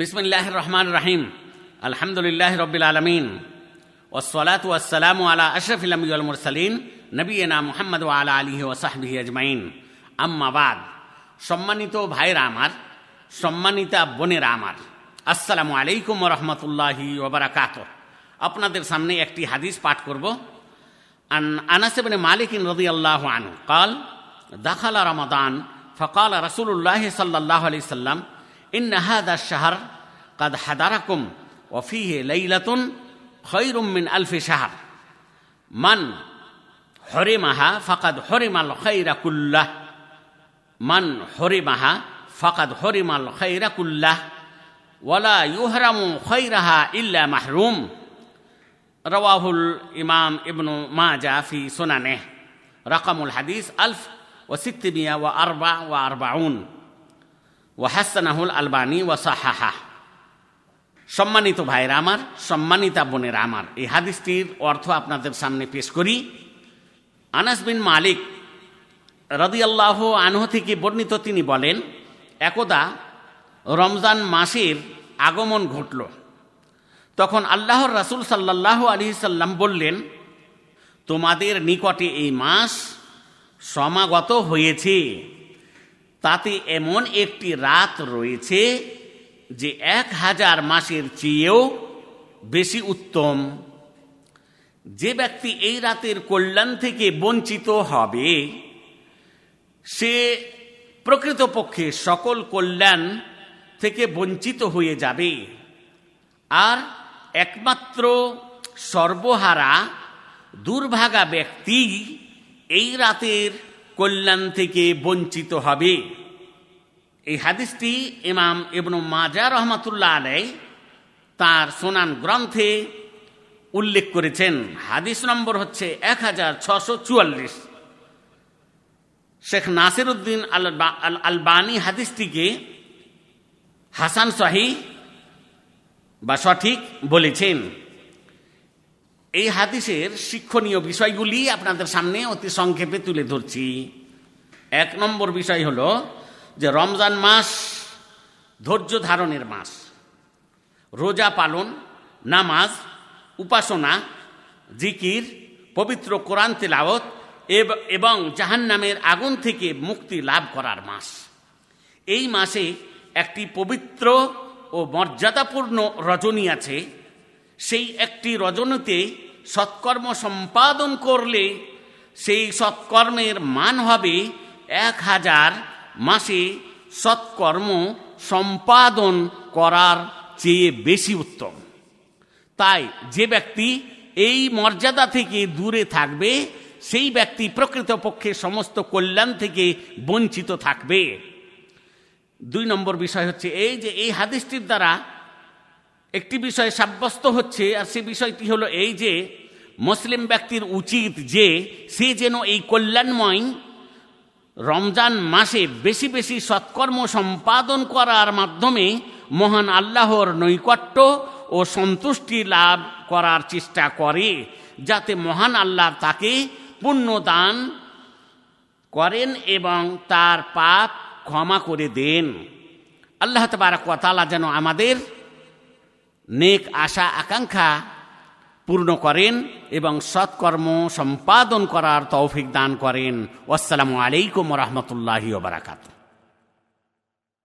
বিসমুল্লাহ রহমান রাহিম। আলহামদুলিল্লাহ রবিল আলমিন। ওসলাত ওয়াসালাম আলা আশরফিল আমিউল নবী নবীনা মোহাম্মদ আলা আলী ও সাহবি আজমাইন। আম্মাবাদ সম্মানিত ভাইরা আমার, সম্মানিতা বোনেরা আমার, আসসালামু আলাইকুম রহমতুল্লাহি ওবরাকাত আপনাদের সামনে একটি হাদিস পাঠ করব। আন আনাসেবনে মালিকিন রদি আল্লাহ আনু কাল, দাখালা রমাদান, ফকাল রসুল্লাহ সাল্লাহ আলি সাল্লাম إن هذا الشهر قد حضركم وفيه ليلة خير من ألف شهر. من حرمها فقد حرم الخير كله. من حرمها فقد حرم الخير كله. ولا يهرم خيرها إلا محروم. رواه الإمام ابن ماجه في سننه. رقم الحديث 1644 ওয়াহাসানাহুল আলবানি ওয়াসাহাহা। সম্মানিত ভাইয়ের আমার, সম্মানিতা বোনের আমার, এই হাদিসটির অর্থ আপনাদের সামনে পেশ করি। আনাস বিন মালিক রদিয়াল্লাহ আনহ থেকে বর্ণিত তিনি বলেন, একদা রমজান মাসের আগমন ঘটল। তখন আল্লাহর রাসুল সাল্লাহ আলি সাল্লাম বললেন, তোমাদের নিকটে এই মাস সমাগত হয়েছে। তাতে এমন একটি রাত রয়েছে যে এক হাজার মাসের চেয়েও বেশি উত্তম। যে ব্যক্তি এই রাতের কল্যাণ থেকে বঞ্চিত হবে, সে প্রকৃতপক্ষে সকল কল্যাণ থেকে বঞ্চিত হয়ে যাবে। আর একমাত্র সর্বহারা, দুর্ভাগা ব্যক্তি এই রাতের কল্যাণ থেকে বঞ্চিত হবে। এই হাদিসটি ইমাম ইবনু মাজা রহমাতুল্লাহ আলাই তার সোনান গ্রন্থে উল্লেখ করেছেন। হাদিস নম্বর হচ্ছে এক হাজার ছশো চুয়াল্লিশ। শেখ নাসির উদ্দিন আল আলবানী হাদিসটিকে হাসান শাহী বা সঠিক বলেছেন। এই হাদিসের শিক্ষণীয় বিষয়গুলি আপনাদের সামনে অতি সংক্ষেপে তুলে ধরছি। এক নম্বর বিষয় হলো যে রমজান মাস ধৈর্য ধারণের মাস। রোজা পালন, নামাজ, উপাসনা, জিকির, পবিত্র কোরআন তেলাওত এবং জাহান্নামের আগুন থেকে মুক্তি লাভ করার মাস। এই মাসে একটি পবিত্র ও মর্যাদাপূর্ণ রজনী আছে। সেই একটি রজনীতে সৎকর্ম সম্পাদন করলে সেই সৎকর্মের মান হবে এক হাজার মাসে সৎকর্ম সম্পাদন করার চেয়ে বেশি উত্তম। তাই যে ব্যক্তি এই মর্যাদা থেকে দূরে থাকবে, সেই ব্যক্তি প্রকৃতপক্ষে সমস্ত কল্যাণ থেকে বঞ্চিত থাকবে। দুই নম্বর বিষয় হচ্ছে এই যে এই হাদিসটির দ্বারা একটি বিষয় সাব্যস্ত হচ্ছে, আর সে বিষয়টি হলো এই যে, মুসলিম ব্যক্তির উচিত যে, সে যেন এই কল্যাণময় রমজান মাসে বেশি বেশি সৎকর্ম সম্পাদন করার মাধ্যমে মহান আল্লাহর নৈকট্য ও সন্তুষ্টি লাভ করার চেষ্টা করে, যাতে মহান আল্লাহ তাকে পুণ্যদান করেন এবং তার পাপ ক্ষমা করে দেন। আল্লাহ তালা যেন আমাদের নেক আশা, আকাঙ্ক্ষা পূর্ণ করেন এবং সৎকর্ম সম্পাদন করার তৌফিক দান করেন। আসসালামু আলাইকুম রহমতুল্লাহি বারাকাতু